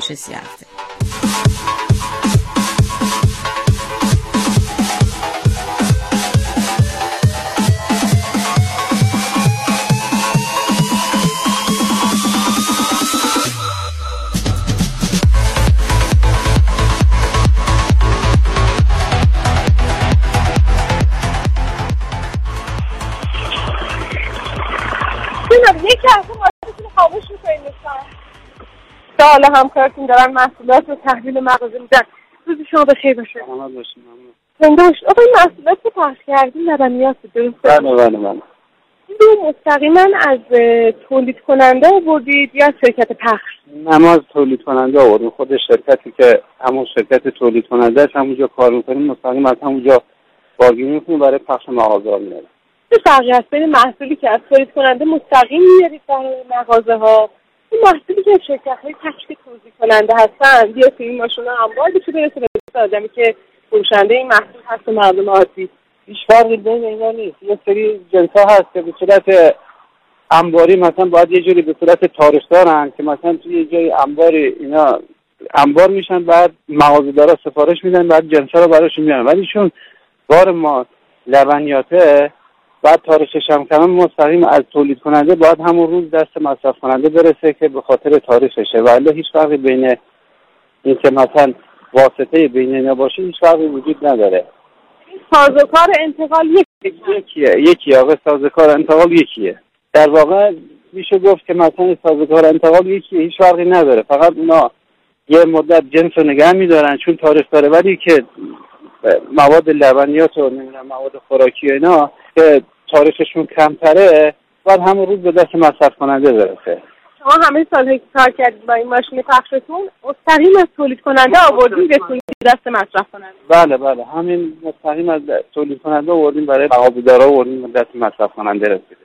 36 سی هفته. سوال همکارتون دارن محصولات و تحویل مغازه میدن. روز شما بخیر باشه. محمد باشیم ممنون. زنده آقای محصولات رو پخش کردیم لبنیات درسته بله بله بله. این رو مستقیما از تولید کننده آوردید یا از شرکت پخش؟ نماز تولید کننده آوردیم. خود شرکتی که همون شرکت تولید کننده است همونجا کار می‌کنیم. مستقیم از همونجا باگی می‌کنیم برای پخش مغازه ها میاریم چه فرقی هست بین محصولی که از تولید کننده مستقیم میارید برای مغازه ها این محصولی که شرکت های توضیح کننده هستن بیا تو این ماشین ها انبار بشه برسه به آدمی که فروشنده این محصول هست و مردم عادی. هیچ فرقی بین اینا نیست. یه سری جنس هست که به صورت انباری مثلا باید یه جوری به صورت تاریخ دارن که مثلا توی یه جای انباری اینا انبار میشن بعد مغازه‌دارا سفارش میدن بعد جنس ها رو براشون میارن. ولی چون بار ما لبنیاته بعد تاریخش هم کمه مستقیم از تولید کننده باید همون روز دست مصرف کننده برسه که به خاطر تاریخشه. ولی هیچ فرقی بین این که مثلا واسطه بین اینا باشه هیچ فرقی وجود نداره. سازوکار انتقال یک یکیه یکی آقا سازوکار انتقال یکیه. در واقع میشه گفت که مثلا سازوکار انتقال یکیه هیچ فرقی نداره. فقط اونا یه مدت جنس رو نگه میدارن چون تاریخ داره. ولی که مواد لبنیات و نمی‌دونم مواد خوراکی و اینا که تاریخشون کمتره باید همون روز به دست مصرف کننده برسه شما همه که کار کردید با این ماشین پخشتون مستقیم از تولید کننده آوردین رسوندید دست مصرف کننده بله بله. همین مستقیم از تولید کننده آوردیم برای مغازه‌دارا آوردیم به دست مصرف کننده رسیده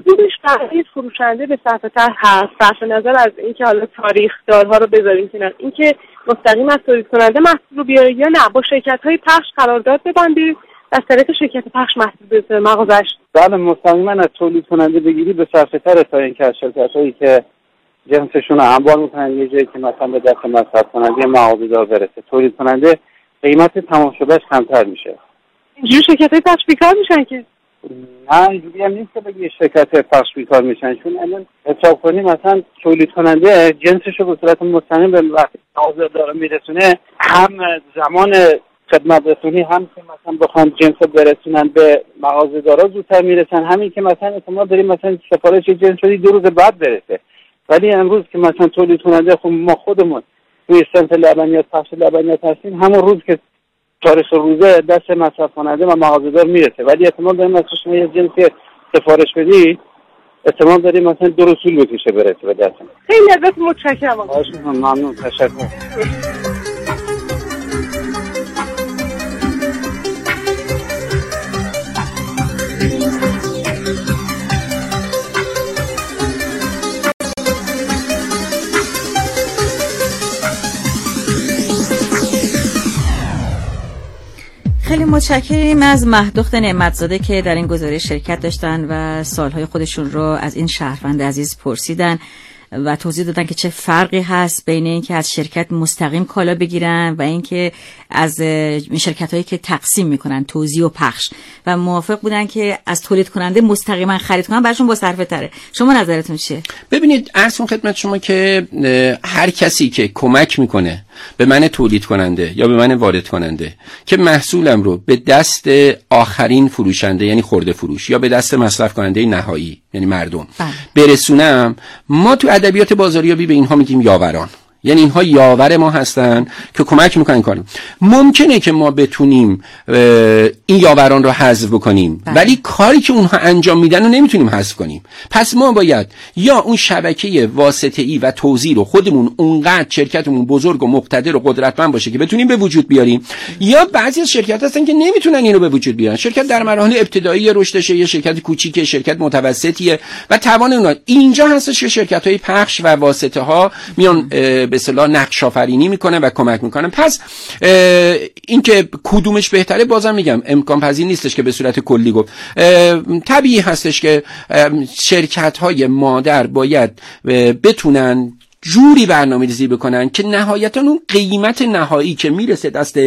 حدودش برای فروشنده به صرف تر هست. صرف نظر از اینکه حالا تاریخ دارها رو بذاریم کنار. اینکه مستقیم از تولید کننده محصول رو بیاره یا نه با شرکت های پخش قرارداد ببندید از طریق شرکت پخش محصول برسه مغازش. بله مستقیما از تولید کننده بگیری به صرفه تره تا اینکه از شرکت هایی که جنسشون رو انبار می‌کنن یه جایی که مثلا به دست مصرف کننده مغازه دار برسه. تولید کننده قیمت تمام شدهش کمتر میشه. اینجوری شرکت های پخش بیکار میشن که. نه اینجوری هم نیست که بگی شرکت پخش بیکار میشن. چون الان حساب کنیم مثلا تولید کننده جنسش رو به صورت مستقیم به وقتی مغازه داره میرسونه هم زمان خدمت رسونی هم که مثلا بخوان جنس رو برسونن به مغازه دارا زودتر می‌رسن. همین که مثلا احتمال داریم مثلا سفارش جنس رو دو روز بعد برسه. ولی امروز که مثلا تولید کننده خب ما خودمون توی سمت لبنیات پخش لبنیات هستیم. همون روز که تاریخ روزه دست مصرف کننده و مغازه‌دار می‌رسه. ولی احتمال داریم مثلا شما یه جنسی سفارش بدی احتمال داریم مثلا دو روز طول بکشه برسه به دستم خیلی ازتون متشکرم. ممنون. تشکر. خیلی متشکریم از مهدخت نعمتزاده که در این گزارش شرکت داشتن و سالهای خودشون رو از این شهروند عزیز پرسیدن و توضیح دادن که چه فرقی هست بین اینکه از شرکت مستقیم کالا بگیرن و اینکه از شرکت هایی که تقسیم می‌کنن توزیع و پخش. و موافق بودن که از تولید کننده مستقیما خرید کنن براشون با صرفه تره. شما نظرتون چیه؟ ببینید ارسون خدمت شما که هر کسی که کمک می‌کنه به من تولید کننده یا به من وارد کننده که محصولم رو به دست آخرین فروشنده یعنی خورده فروش یا به دست مصرف کننده نهایی یعنی مردم بله. برسونم ما تو ادبیات بازاریابی به اینها میگیم یاوران یعنی اینها یاور ما هستن که کمک می‌کنن کارم ممکنه که ما بتونیم این یاوران رو حذف بکنیم بله. ولی کاری که اونها انجام میدن رو نمی‌تونیم حذف کنیم. پس ما باید یا اون شبکه واسطه ای و توزیع رو خودمون اونقدر شرکتمون بزرگ و مقتدر و قدرتمند باشه که بتونیم به وجود بیاریم یا بعضی از شرکت هستن که نمی‌تونن اینو به وجود بیارن. شرکت در مراحل ابتدایی رشدشه یه شرکت کوچیکه شرکت متوسطیه و توان اونا. اینجا هستش که شرکت های پخش و واسطه ها میان به اصطلاح نقش آفرینی می‌کنن و کمک می‌کنن پس اینکه کدومش بهتره بازم میگم امکان پذیر نیستش که به صورت کلی گفت. طبیعی هستش که شرکت های مادر باید بتونن جوری برنامه ریزی بکنن که نهایتا اون قیمت نهایی که می‌رسه دست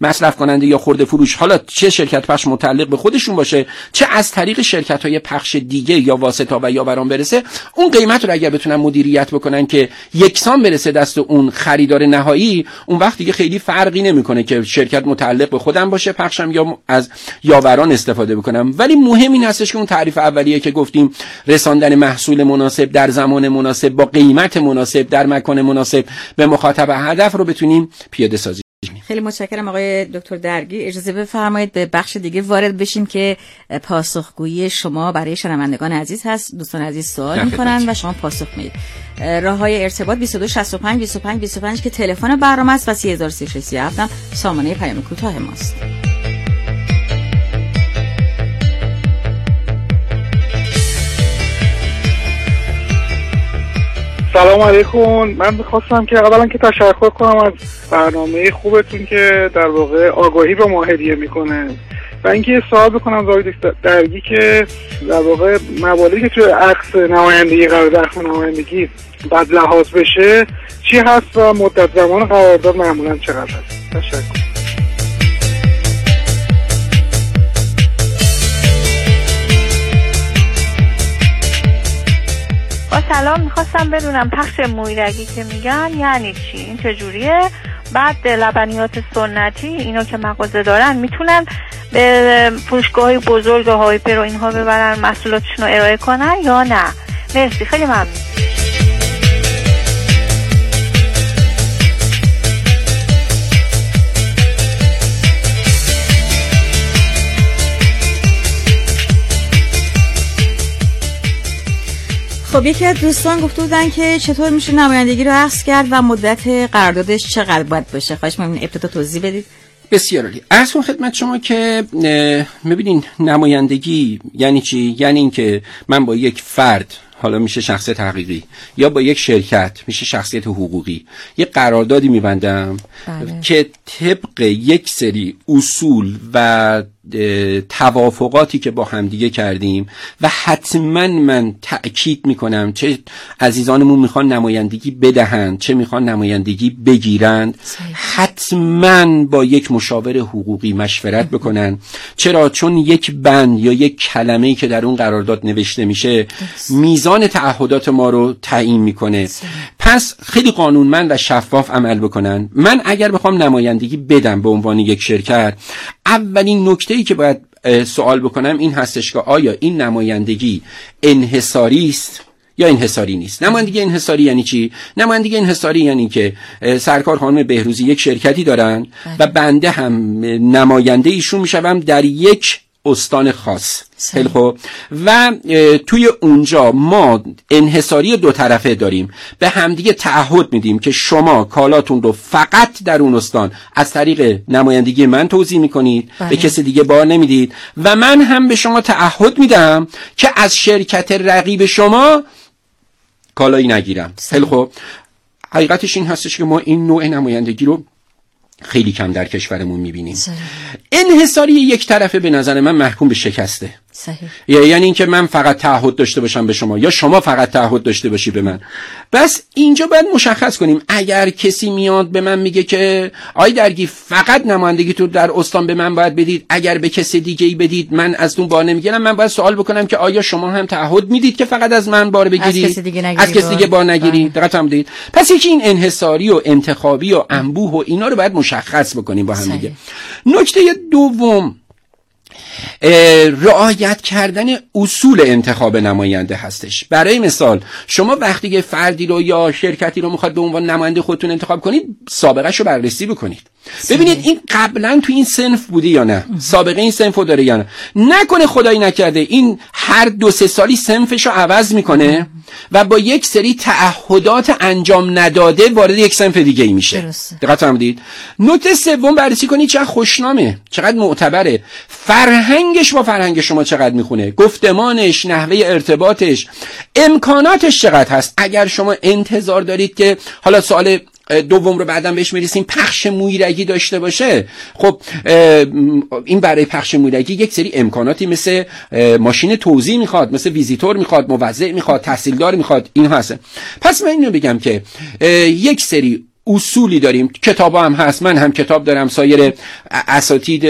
مصرف کننده یا خورده فروش حالا چه شرکت پخش متعلق به خودشون باشه چه از طریق شرکت های پخش دیگه یا واسطا و یا برام برسه اون قیمت رو اگر بتونن مدیریت بکنن که یکسان برسه دست اون خریدار نهایی اون وقت دیگه خیلی فرقی نمی‌کنه که شرکت متعلق به خودم باشه پخشم یا از یاوران استفاده بکنم. ولی مهم این هستش که اون تعریف اولیه که گفتیم رساندن محصول مناسب در زمان مناسب با قیمت مناسب در مکان مناسب به مخاطب هدف رو بتونیم پیاده سازی خیلی متشکرم آقای دکتر درگی. اجازه بفرمایید به بخش دیگه وارد بشیم که پاسخگویی شما برای شنوندگان عزیز هست. دوستان عزیز سوال می‌کنن و شما پاسخ می‌دید. راه های ارتباط 2265 25 25 که تلفن برنامه است و 3337 هم سامانه پیام کوتاه ماست. سلام علیکم. من می‌خواستم که اولا که تشکر کنم از برنامه خوبتون که در واقع آگاهی به ما هدیه می‌کنه. و اینکه سوال بکنم آقای درگی که در واقع مواردی که توی عکس نمایندگی قرار عکس نمایندگی بعد لحاظ بشه چی هست و مدت زمان قرارداد معمولا چقدر هست؟ تشکر. سلام می‌خواستم بدونم پخش مویرگی که میگن یعنی چی؟ این چجوریه؟ بعد لبنیات سنتی اینا که مغازه دارن می‌تونن به فروشگاه بزرگ هایپر و اینها ببرن محصولاتشون رو ارائه کنن یا نه؟ مرسی خیلی ممنون. خب یکی از دوستان گفته بودن که چطور میشه نمایندگی رو عکس کرد و مدت قراردادش چقدر باید باشه. خواهش می‌کنم ابتدا توضیح بدید. بسیار عالی. از خدمت شما که می‌بینین نمایندگی یعنی چی؟ یعنی اینکه من با یک فرد حالا میشه شخصیت حقیقی یا با یک شرکت میشه شخصیت حقوقی یه قراردادی میبندم بله. که طبق یک سری اصول و توافقاتی که با همدیگه کردیم و حتما من تأکید می‌کنم چه عزیزانمون می‌خوان نمایندگی بدهند چه می‌خوان نمایندگی بگیرند حتما با یک مشاور حقوقی مشورت بکنن. چرا؟ چون یک بند یا یک کلمه که در اون قرارداد نوشته میشه میزان تعهدات ما رو تعیین می‌کنه. پس خیلی قانونمند و شفاف عمل بکنن. من اگر بخوام نمایندگی بدم به عنوان یک شرکت اولین نکته ای که باید سوال بکنم این هستش که آیا این نمایندگی انحصاری است یا انحصاری نیست؟ نمایندگی انحصاری یعنی چی؟ نمایندگی انحصاری یعنی که سرکار خانم بهروزی یک شرکتی دارن و بنده هم نماینده ایشون می‌شوم در یک استان خاص. خیلی خوب. و توی اونجا ما انحصاری دو طرفه داریم. به همدیگه تعهد میدیم که شما کالاتون رو فقط در اون استان از طریق نمایندگی من توضیح می‌کنید. به بله. کسی دیگه بار نمی‌دید. و من هم به شما تعهد میدم که از شرکت رقیب شما کالایی نگیرم. خیلی خوب. حقیقتش این هستش که ما این نوع نمایندگی رو خیلی کم در کشورمون می‌بینیم. انحصاری یک طرفه به نظر من محکوم به شکسته. صحیح. یعنی اینکه من فقط تعهد داشته باشم به شما یا شما فقط تعهد داشته باشی به من. بس اینجا باید مشخص کنیم. اگر کسی میاد به من میگه که آی درگی فقط نمایندگی تو در استان به من باید بدید. اگر به کسی دیگه ای بدید من از اون بار نمی‌گیرم. من باید سوال بکنم که آیا شما هم تعهد می‌دید که فقط از من بار بگیرید؟ از کسی دیگه, از کسی دیگه بار نگیرید. بله. دقت هم دید پس یکی این انحصاری و انتخابی و انبوه و اینا رو باید مشخص بکنیم با هم دیگه. نکته دوم. رعایت کردن اصول انتخاب نماینده هستش. برای مثال شما وقتی که فردی رو یا شرکتی رو می‌خواد به عنوان نماینده خودتون انتخاب کنید سابقه رو بررسی بکنید. ببینید این قبلا تو این سنف بوده یا نه؟ سابقه این سنف رو داره یا نه؟ نکنه خدایی نکرده این هر دو سه سالی سنفش رو عوض می‌کنه و با یک سری تعهدات انجام نداده وارد یک سنف دیگه ای میشه دقت فرمودید؟ نکته سوم بررسی کنید چقدر خوشنامه چقدر معتبره. فرهنگش با فرهنگ شما چقدر می‌خونه؟ گفتمانش نحوه ارتباطش امکاناتش چقدر هست؟ اگر شما انتظار دارید که حالا سوال دوم رو بعدا بهش می‌رسیم پخش مویرگی داشته باشه. خب این برای پخش مویرگی یک سری امکاناتی مثل ماشین توزیع می‌خواد مثل ویزیتور می‌خواد موزع می‌خواد تحصیلدار می‌خواد این هست پس من اینو بگم که یک سری اصولی داریم. کتاب هم هست. من هم کتاب دارم. سایر اساتید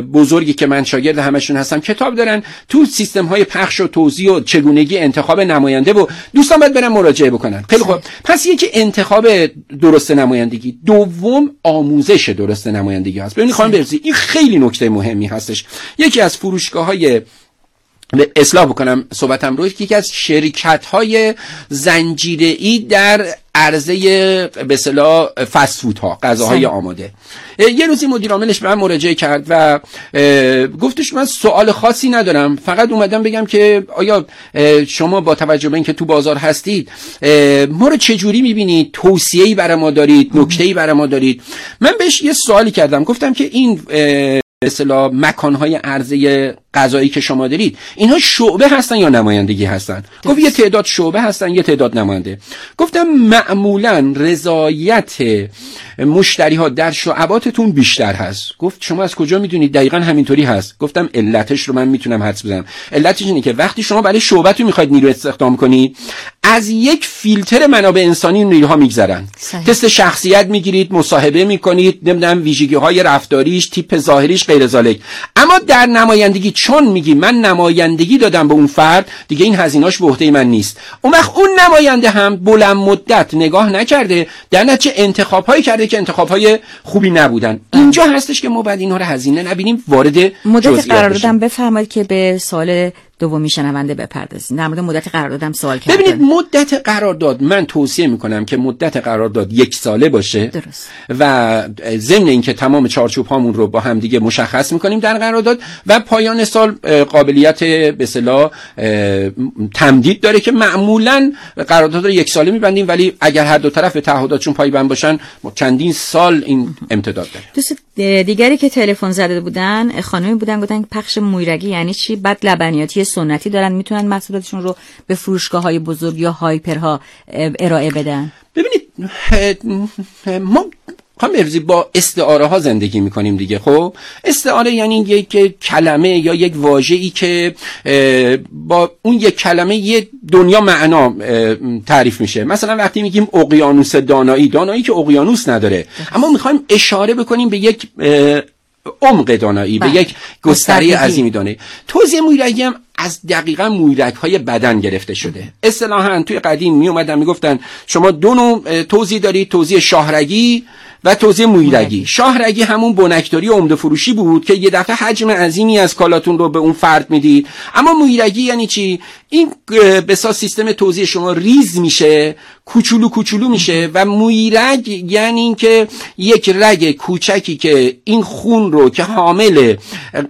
بزرگی که من شاگرد همشون هستم کتاب دارن. تو سیستم های پخش و توضیح و چگونگی انتخاب نماینده و دوستان باید برن مراجعه بکنن. خیلی خوب. پس یکی انتخاب درست نمایندگی. دوم آموزش درست نمایندگی هست. ببینید خانم برزی این خیلی نکته مهمی هستش. یکی از فروشگاه های اصلاح بکنم صحبتم رو. یکی از شرکت های زنجیره ای در عرضه به اصطلاح فست ها غذاهای آماده. یه روزی مدیر عاملش به من مراجعه کرد و گفتش من سوال خاصی ندارم. فقط اومدم بگم که آیا شما با توجه به اینکه تو بازار هستید ما رو چه جوری می‌بینید؟ توصیه‌ای برای ما دارید؟ نکته‌ای برای ما دارید؟ من بهش یه سوالی کردم. گفتم که این مثلا مکانهای عرضه غذایی که شما دارید اینها شعبه هستن یا نمایندگی هستن؟ گفت یه تعداد شعبه هستن یه تعداد نماینده. گفتم معمولا رضایت مشتری ها در شعباتتون بیشتر هست. گفت شما از کجا می‌دونید؟ دقیقا همینطوری هست. گفتم علتش رو من می‌تونم حدس بزنم. علتش اینه که وقتی شما برای شعبتون می‌خواید نیرو استخدام کنید از یک فیلتر منابع انسانی نیروها میگذرن. تست شخصیت می‌گیرید مصاحبه می‌کنید نمی‌دونم ویژگی های رفتاریش تیپ ظاهریش غیر اما در نمایندگی چون میگی من نمایندگی دادم به اون فرد دیگه این هزیناش به عهده من نیست. اون وقت اون نماینده هم بلند مدت نگاه نکرده در نتیجه انتخاب هایی کرده که انتخاب های خوبی نبودن. اینجا هستش که ما بعد اینها رو هزینه نبینیم وارد مدت قرار دادم بفرمایید که به سوال دومی شنونده بپردازید در مورد مدت قراردادم سوال کردن ببینید مدت قرارداد من توصیه می‌کنم که مدت قرارداد یک ساله باشه درست. و ضمن اینکه تمام چارچوب هامون رو با هم دیگه مشخص می‌کنیم در قرارداد و پایان سال قابلیت به اصطلاح تمدید داره که معمولا قرارداد رو یک ساله میبندیم ولی اگر هر دو طرف تعهداتشون پایبند باشن چندین سال این امتداد داره دوست دیگری که تلفن زده بودن خانمی بودن گفتن پخش مویرگی یعنی چی؟ بعد لبنیاتی سنتی دارن می‌تونن محصولاتشون رو به فروشگاه های بزرگ یا هایپرها ارائه بدن؟ ببینید ما خواهم ارزی با استعاره ها زندگی می‌کنیم دیگه خب؟ استعاره یعنی یک کلمه یا یک واژه ای که با اون یک کلمه یه دنیا معنا تعریف میشه. مثلا وقتی میگیم اقیانوس دانایی دانایی که اقیانوس نداره. اما می‌خوایم اشاره بکنیم به یک عمق دانایی به بله. یک گستره عظیمی دانایی. توضیح مویرگی هم از دقیقا مویرگ های بدن گرفته شده. اصطلاحا توی قدیم می اومدن می‌گفتن شما دو نوع توضیح دارید توضیح شاهرگی و توضیح مویرگی شاهرگی همون بنکداری عمده فروشی بود که یه دفعه حجم عظیمی از کالاتون رو به اون فرد می‌دید. اما مویرگی یعنی چی؟ این بسا سیستم توضیح شما ریز میشه کوچولو کوچولو میشه و مویرگ یعنی اینکه یک رگ کوچکی که این خون رو که حامل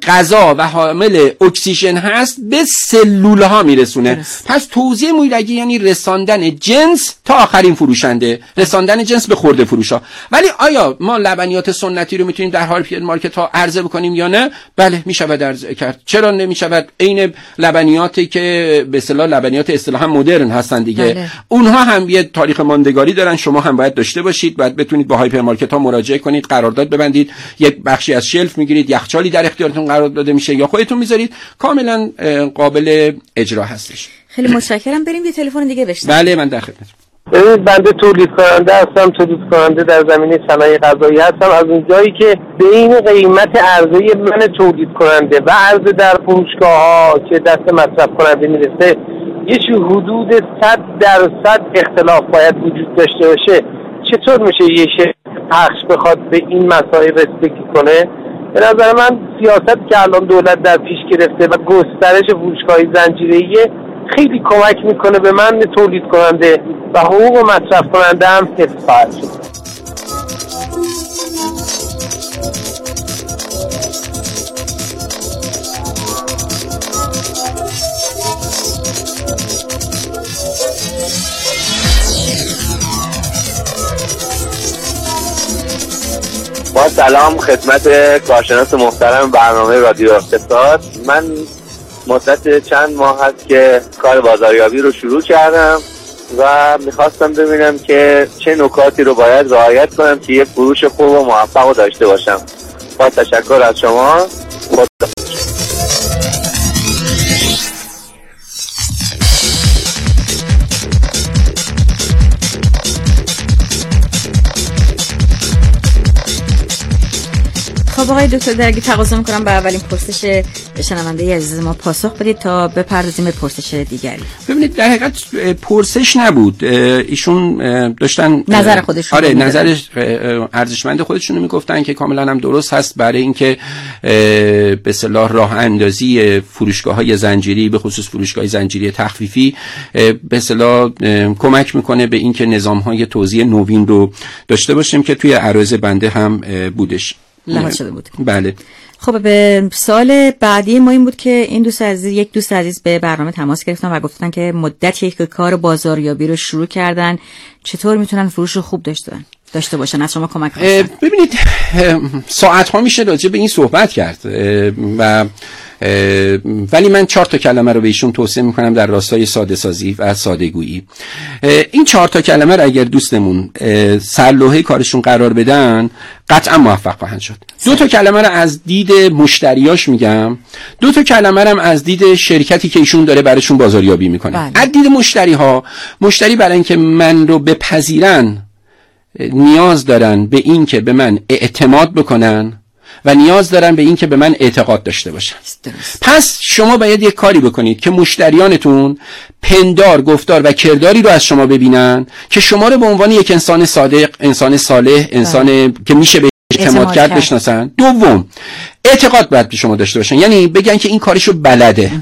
غذا و حامل اکسیژن هست به سلول ها میرسونه پس توزیع مویرگی یعنی رساندن جنس تا آخرین فروشنده. رساندن جنس به خرده فروشا. ولی آیا ما لبنیات سنتی رو می‌تونیم در هایپرمارکت ها عرضه بکنیم یا نه؟ بله می‌شود عرضه کرد. چرا نمی‌شود؟ عین لبنیاتی که به اصطلاح لبنیات اصطلاحا مدرن هستن دیگه. بله. اونها هم یه تاریخ ماندگاری دارن. شما هم باید داشته باشید. باید بتونید با هایپرمارکت ها مراجعه کنید قرارداد ببندید. یک بخشی از شلف می‌گیرید. یخچالی در اختیارتون قرار داده میشه یا خودتون می‌ذارید. کاملا قابل اجرا هستش. خیلی متشکرم. بریم یه تلفن دیگه بشنویم. بله من در خدمت ببینید بنده تولید کننده هستم. تولید کننده در زمینه صنایع غذایی هستم. از اونجایی که بین قیمت عرضه من تولید کننده و عرضه در فروشگاه ها که دست مصرف کننده می‌رسه یه حدود 100 درصد اختلاف باید وجود داشته باشه. چطور میشه یه شرکت پخش بخواد به این مسائل رسیدگی کنه؟ به نظر من سیاست که الان دولت در پیش گرفته و گسترش فروشگاه زنجیره‌ای خیلی کمک می‌کنه به من تولید کننده و حقوق مصرف کننده هم حفظ خواهد شد. سلام خدمت کارشناس محترم برنامه رادیو اقتصاد. من مدت چند ماه هست که کار بازاریابی رو شروع کردم و می‌خواستم ببینم که چه نکاتی رو باید رعایت کنم که یه فروش خوب و موفق داشته باشم. با تشکر از شما. خدا خب آقای دکتر درگی تقاضا می‌کنم به اولین پرسش شنونده عزیز ما پاسخ بدید تا بپردازیم به پرسش دیگری ببینید در حقیقت پرسش نبود ایشون داشتن نظر خودشون آره. نظر ارزشمند خودشون می‌گفتن که کاملا هم درست هست برای اینکه به صلاح راه اندازی فروشگاه های زنجیری به خصوص فروشگاه زنجیری تخفیفی به صلاح کمک می‌کنه به اینکه نظام های توزیع نوین رو داشته باشیم که توی عرض بنده هم بودش لحاظ شده بود. بله. خب به سال بعدی ما این بود که این دوست عزیز یک دوست عزیز به برنامه تماس گرفتن و گفتن که مدتی که کار بازاریابی رو شروع کردن. چطور می‌تونن فروش خوب داشته داشته باشن؟ از شما کمک خواستن ببینید ساعت ها میشه راجع به این صحبت کرد و ولی من چهار تا کلمه رو به ایشون توصیه می‌کنم در راستای ساده سازی و ساده گویی. این چهار تا کلمه رو اگر دوستمون سرلوحه کارشون قرار بدن قطعا موفق خواهند شد. دو تا کلمه رو از دید مشتریاش میگم. دو تا کلمه رو هم از دید شرکتی که ایشون داره براشون بازاریابی می‌کنه. بله. از دید مشتری ها مشتری برای اینکه من رو بپذیرن نیاز دارن به این که به من اعتماد بکنن. و نیاز دارن به این که به من اعتقاد داشته باشن درست. پس شما باید یک کاری بکنید که مشتریانتون پندار گفتار و کرداری رو از شما ببینن که شما رو به عنوان یک انسان صادق انسان صالح انسان که میشه به اعتماد کرد. بشناسن؟ دوم اعتقاد باید به شما داشته باشن. یعنی بگن که این کارشو بلده.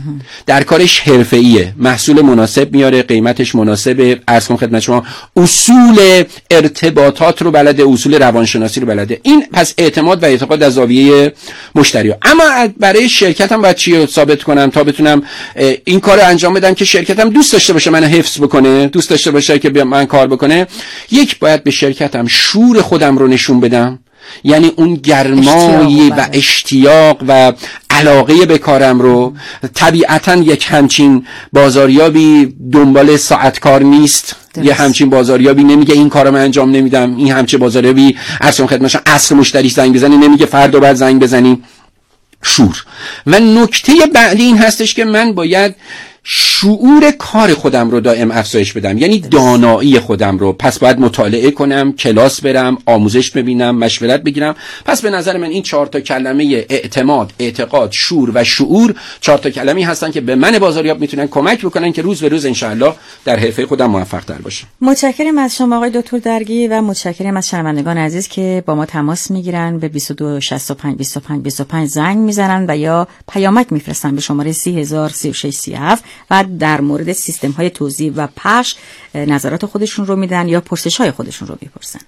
در کارش حرفه‌ایه. محصول مناسب میاره قیمتش مناسبه ارز کنم خدمت شما اصول ارتباطات رو بلده اصول روانشناسی رو بلده. این پس اعتماد و اعتقاد از زاویه مشتری. ها. اما از- برای شرکتم باید چی رو ثابت کنم تا بتونم این کار رو انجام بدم که شرکتم دوست داشته باشه منو حفظ بکنه دوست داشته باشه که من کار بکنه. یک باید به شرکتم شور خودم رو نشون بدم. یعنی اون گرمایی و بله. اشتیاق و علاقه به کارم رو طبیعتا یک همچین بازاریابی دنبال ساعت کار نیست درست. یه همچین بازاریابی نمیگه این کارو من انجام نمیدم این همچین بازاریابی اصلا خدمتش اصل مشتریش زنگ بزنی نمیگه فردا بعد زنگ بزنی شور و نکته بعدی این هستش که من باید شعور کار خودم رو دائم افزایش بدم. یعنی دانایی خودم رو. پس باید مطالعه کنم کلاس برم آموزش ببینم مشورت بگیرم. پس به نظر من این چهار تا کلمه اعتماد اعتقاد شور و شعور چهار تا کلمه هستن که به من بازاریاب می‌تونن کمک بکنن که روز به روز انشاءالله در حرفه خودم موفق تر باشم. متشکرم از شما آقای دکتر درگی و متشکرم از شنوندگان عزیز که با ما تماس می‌گیرن به 22 65 25 25 زنگ می‌زنن و یا پیامک میفرستن به شماره 3036 37 و در مورد سیستم های توزیع و اه، نظرات خودشون رو میدن یا پرسش های خودشون رو می‌پرسن.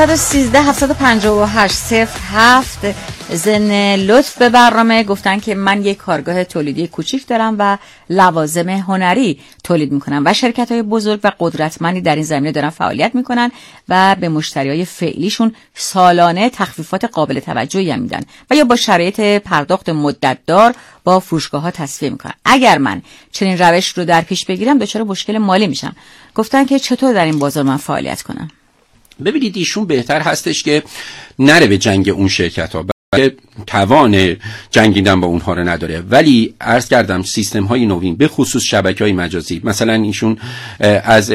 913 758 07 زن لطف به برنامه. گفتن که من یک کارگاه تولیدی کوچیک دارم و لوازم هنری تولید می‌کنم و شرکت های بزرگ و قدرتمندی در این زمینه دارن فعالیت می‌کنن و به مشتری های فعلیشون سالانه تخفیفات قابل توجهی هم میدن و یا با شرایط پرداخت مدتدار با فروشگاه ها تصفیه می‌کنن. اگر من چنین روش رو در پیش بگیرم دچار مشکل مالی میشم. گفتن که چطور در این بازار من فعالیت کنم؟ ببینید ایشون بهتر هستش که نره به جنگ اون شرکت ها توان جنگیدن با اونها رو نداره ولی عرض کردم سیستم های نوین به خصوص شبکه های مجازی مثلا ایشون از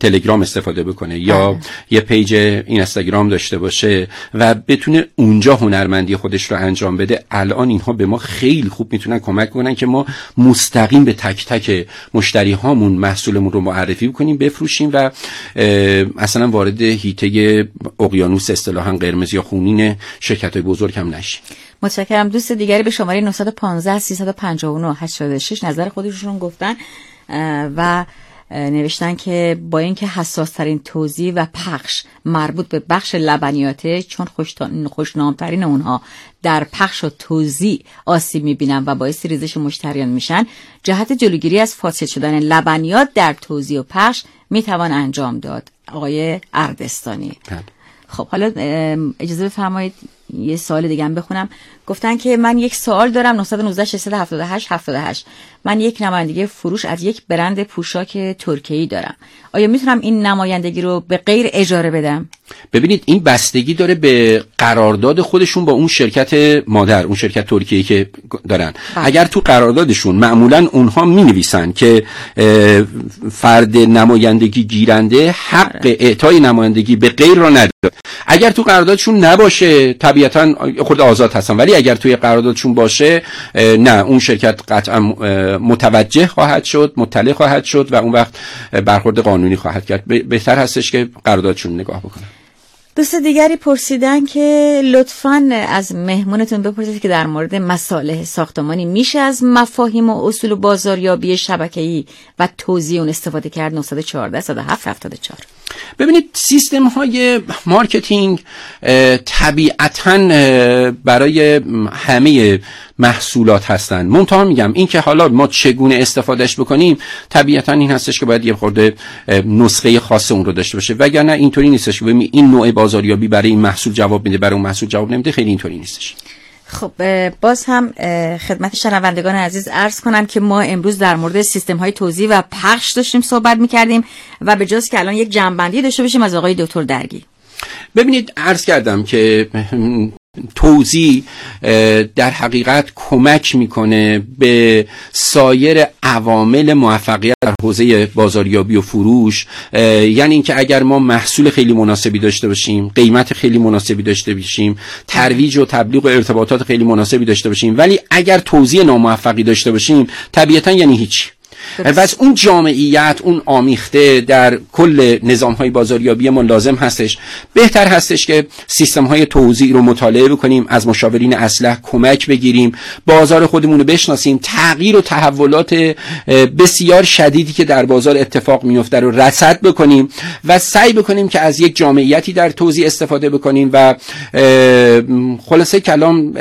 تلگرام استفاده بکنه یا بله. یه پیج این استگرام داشته باشه و بتونه اونجا هنرمندی خودش رو انجام بده الان اینها به ما خیلی خوب می‌تونن کمک کنن که ما مستقیم به تک تک مشتری هامون محصولمون رو معرفی بکنیم بفروشیم و اصلا وارد هیته اقیانوس اصطلاحا قرمز یا خونین شرکت های بزرگ هم نشیم متشکرم. دوست دیگری به شماره 915 359 86 نظر خودشون گفتن و نوشتن که با اینکه حساس ترین توضیح و پخش مربوط به بخش لبنیاته چون خوشنامترین اونها در پخش و توضیح آسیب می‌بینن و باعث ریزش مشتریان میشن جهت جلوگیری از فاسد شدن لبنیات در توضیح و پخش می‌توان انجام داد. آقای اردستانی. بله. خب حالا اجازه بفرمایید یه سوال دیگه هم بخونم. گفتن که من یک سوال دارم 919 678 78 من یک نمایندگی فروش از یک برند پوشاک ترکیه‌ای دارم. آیا می‌تونم این نمایندگی رو به غیر اجاره بدم؟ ببینید این بستگی داره به قرارداد خودشون با اون شرکت مادر اون شرکت ترکیه که دارن. بله. اگر تو قراردادشون معمولا اونها می نویسن که فرد نمایندگی گیرنده حق بله. اعطای نمایندگی به غیر را نداره. اگر تو قراردادشون نباشه طبیعتا خود آزاد هستن. ولی اگر توی قراردادشون باشه نه اون شرکت قطعا متوجه خواهد شد مطلع خواهد شد و اون وقت برخورد قانونی خواهد کرد. بهتر هستش که قراردادشون نگاه بکنن. دوست دیگری پرسیدن که لطفا از مهمونتون بپرسید که در مورد مصالح ساختمانی میشه از مفاهیم و اصول بازاریابی شبکه‌ای و توضیح اون استفاده کرد. 914 107 74 ببینید سیستم های marketing طبیعتا برای همه محصولات هستن. منتها میگم این که حالا ما چگونه استفادهش بکنیم طبیعتا این هستش که باید یه خورده نسخه خاص اون رو داشته باشه. وگرنه اینطوری نیستش که این نوع بازاریابی برای این محصول جواب میده برای اون محصول جواب نمیده خیلی اینطوری نیستش. خب باز هم خدمت شنوندگان عزیز عرض کنم که ما امروز در مورد سیستم های توضیح و پخش داشتیم صحبت می‌کردیم و به جاست که الان یک جنبندی داشته باشیم از آقای دکتر درگی ببینید عرض کردم که توضیح در حقیقت کمک می‌کنه به سایر عوامل موفقیت در حوزه بازاریابی و فروش. یعنی اینکه اگر ما محصول خیلی مناسبی داشته باشیم قیمت خیلی مناسبی داشته باشیم ترویج و تبلیغ و ارتباطات خیلی مناسبی داشته باشیم ولی اگر توضیح ناموفقی داشته باشیم طبیعتا یعنی هیچی. از اون جامعیت اون آمیخته در کل نظام های بازاریابی ما لازم هستش. بهتر هستش که سیستم های توزیع رو مطالعه بکنیم از مشاورین اسلح کمک بگیریم بازار خودمون رو بشناسیم. تغییر و تحولات بسیار شدیدی که در بازار اتفاق میفته رو رصد بکنیم و سعی بکنیم که از یک جامعیتی در توزیع استفاده بکنیم و خلاصه کلام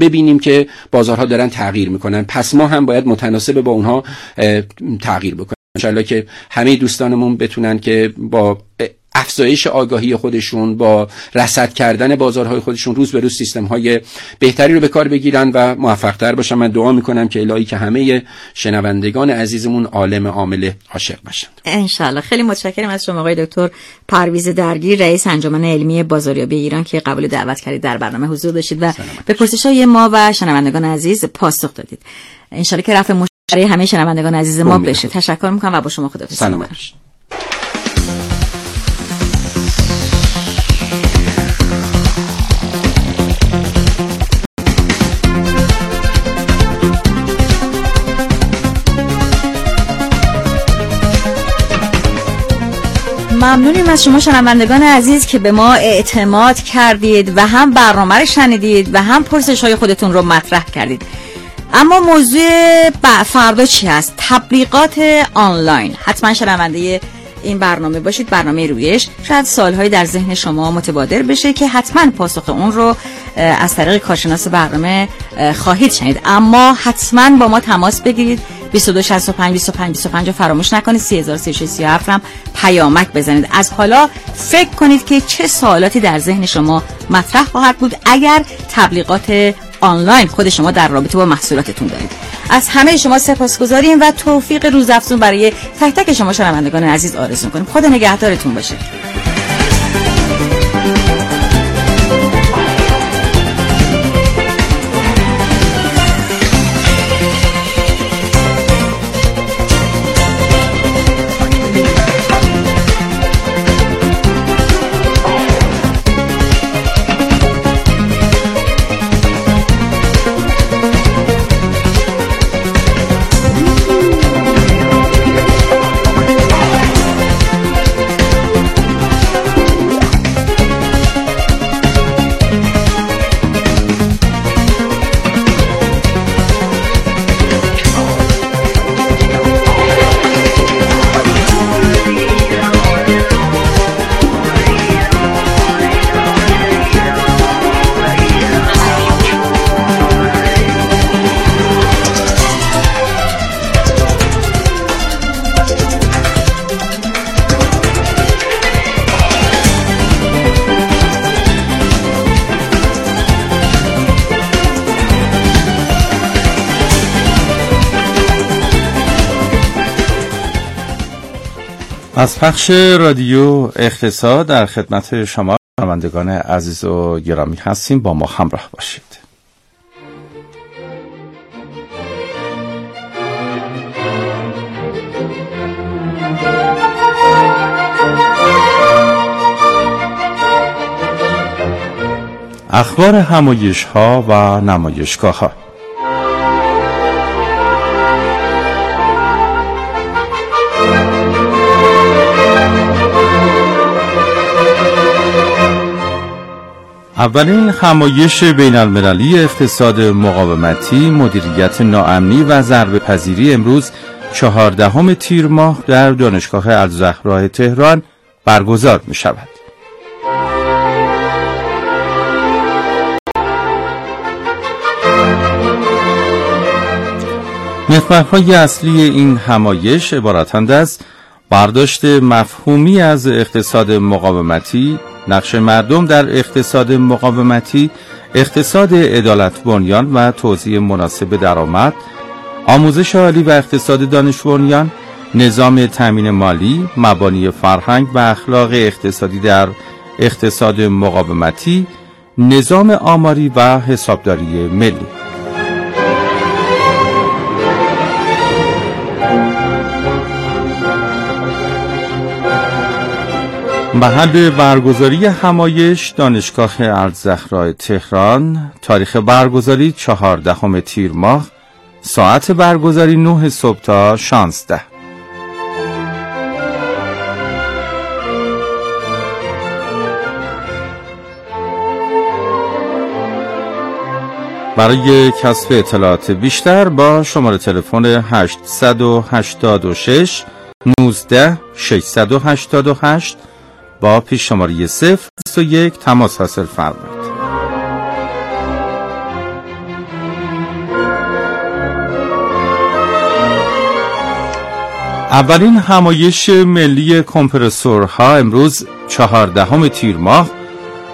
ببینیم که بازارها دارن تغییر می‌کنن. پس ما هم باید متناسب با اونها تغییر بکنه انشالله که همه دوستانمون بتونن که با افزایش آگاهی خودشون با رصد کردن بازارهای خودشون روز به روز سیستم های بهتری رو به کار بگیرن و موفق تر باشن. من دعا می‌کنم که الهی که همه شنوندگان عزیزمون عالم عامل عاشق باشن انشالله خیلی متشکرم از شما آقای دکتر پرویز درگیر رئیس انجمن علمی بازاریابی ایران که قبول دعوت کردید در برنامه حضور داشتید و به پرسش های ما و شنوندگان عزیز پاسخ دادید. انشالله که رفع برای همه شنوندگان عزیز ما بشه. تشکر می‌کنم و با شما خدا سلام ممنونیم از شما شنوندگان عزیز که به ما اعتماد کردید و هم برنامه رو شنیدید و هم پرسش های خودتون رو مطرح کردید. اما موضوع فردا چی هست؟ تبلیغات آنلاین. حتما شنونده این برنامه باشید برنامه رویش. شاید سالهایی در ذهن شما متبادر بشه که حتما پاسخ اون رو از طریق کارشناس برنامه خواهید شنید. اما حتما با ما تماس بگیرید. 2265 25 25 فراموش نکنید. 3337 هم پیامک بزنید. از حالا فکر کنید که چه سوالاتی در ذهن شما مطرح خواهد بود. اگر تبلیغات آنلاین خود شما در رابطه با محصولاتتون دارید. از همه شما سپاسگزاریم و توفیق روزافزون برای تک تک شما شنوندگان عزیز آرزو کنیم خدا نگهدارتون باشه. از پخش رادیو اقتصاد در خدمت شما شنوندگان عزیز و گرامی هستیم. با ما همراه باشید. اخبار همایش ها و نمایشگاه ها اولین همایش بین المللی اقتصاد مقاومتی مدیریت ناامنی و ضربه پذیری امروز چهاردهم تیر ماه در دانشگاه الزهرا تهران برگزار می شود. محورهای اصلی این همایش عبارتند از برداشت مفهومی از اقتصاد مقاومتی نقش مردم در اقتصاد مقاومتی اقتصاد عدالت بنیان و توزیع مناسب درآمد آموزش عالی و اقتصاد دانش بنیان نظام تامین مالی مبانی فرهنگ و اخلاق اقتصادی در اقتصاد مقاومتی نظام آماری و حسابداری ملی. محل برگزاری همایش دانشگاه الزهرا تهران تاریخ برگزاری چهاردهم تیر ماه ساعت برگزاری 9 صبح تا 16 برای کسب اطلاعات بیشتر با شماره تلفن 886 19 688 با پیش شماره 021 تماس حاصل فرمایید. اولین همایش ملی کمپرسورها امروز چهاردهم تیر ماه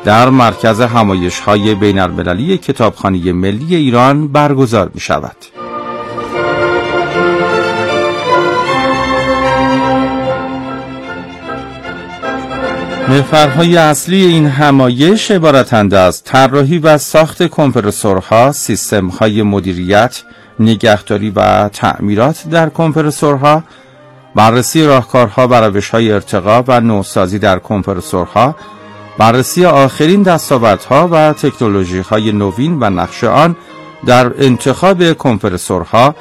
در مرکز همایش های بین المللی کتابخانه ملی ایران برگزار می شود. محورهای اصلی این همایش عبارتند از طراحی و ساخت کمپرسورها، سیستمهای مدیریت، نگهداری و تعمیرات در کمپرسورها، بررسی راهکارها و روشهای ارتقا و نوسازی در کمپرسورها، بررسی آخرین دستاوردها و تکنولوژیهای نوین و نقش آن در انتخاب کمپرسورها،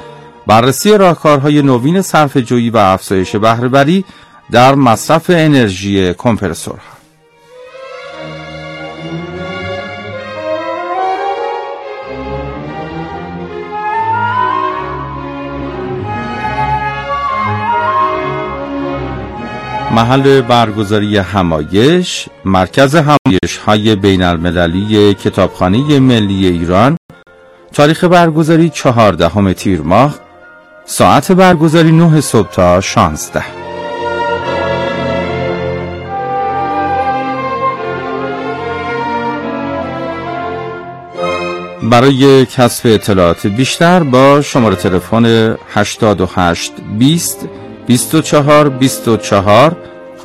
بررسی راهکارهای نوین صرفه‌جویی و افزایش بهره‌وری در مصرف انرژی کمپرسور محل برگزاری همایش مرکز همایش های بین المللی کتابخانه ملی ایران تاریخ برگزاری چهاردهم تیر ماه ساعت برگزاری 9 صبح تا 16 برای کسب اطلاعات بیشتر با شماره تلفن 88 20 24 24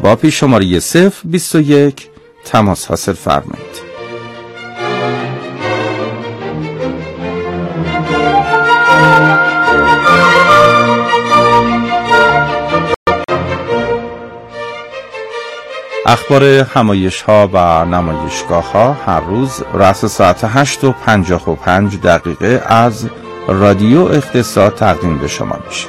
با پیش شماره 0 21 تماس حاصل فرمایید. اخبار همایش ها و نمایشگاه ها هر روز رأس ساعت 8 و 55 دقیقه از رادیو اقتصاد تقدیم به شما میشه.